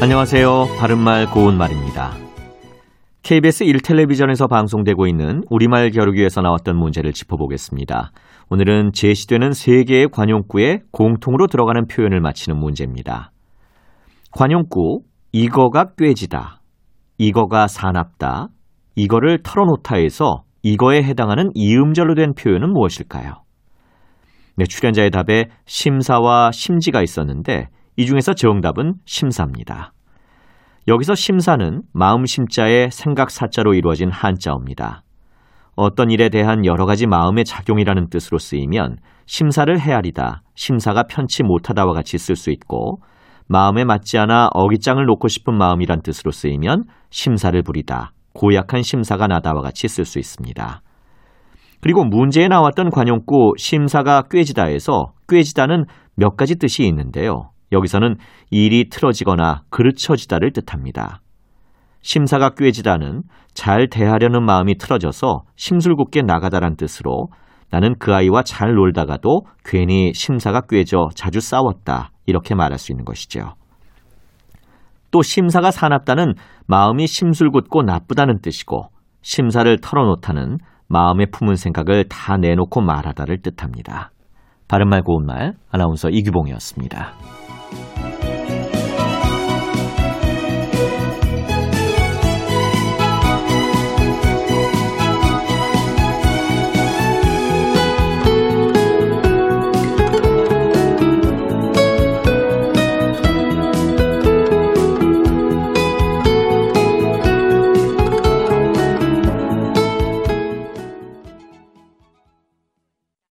안녕하세요. 바른말 고운말입니다. KBS 1텔레비전에서 방송되고 있는 우리말 겨루기에서 나왔던 문제를 짚어보겠습니다. 오늘은 제시되는 세 개의 관용구에 공통으로 들어가는 표현을 맞히는 문제입니다. 관용구, 이거가 꾀지다, 이거가 사납다, 이거를 털어놓다에서 이거에 해당하는 이음절로 된 표현은 무엇일까요? 네, 출연자의 답에 심사와 심지가 있었는데 이 중에서 정답은 심사입니다. 여기서 심사는 마음 심자의 생각 사자로 이루어진 한자어입니다. 어떤 일에 대한 여러 가지 마음의 작용이라는 뜻으로 쓰이면 심사를 헤아리다, 심사가 편치 못하다와 같이 쓸 수 있고 마음에 맞지 않아 어깃장을 놓고 싶은 마음이란 뜻으로 쓰이면 심사를 부리다, 고약한 심사가 나다와 같이 쓸 수 있습니다. 그리고 문제에 나왔던 관용구 심사가 꾀지다에서 꾀지다는 몇 가지 뜻이 있는데요. 여기서는 일이 틀어지거나 그르쳐지다를 뜻합니다. 심사가 꾀지다는 잘 대하려는 마음이 틀어져서 심술궂게 나가다란 뜻으로 나는 그 아이와 잘 놀다가도 괜히 심사가 꾀져 자주 싸웠다 이렇게 말할 수 있는 것이죠. 또 심사가 사납다는 마음이 심술궂고 나쁘다는 뜻이고 심사를 털어놓다는 마음에 품은 생각을 다 내놓고 말하다를 뜻합니다. 바른말 고운말 아나운서 이규봉이었습니다.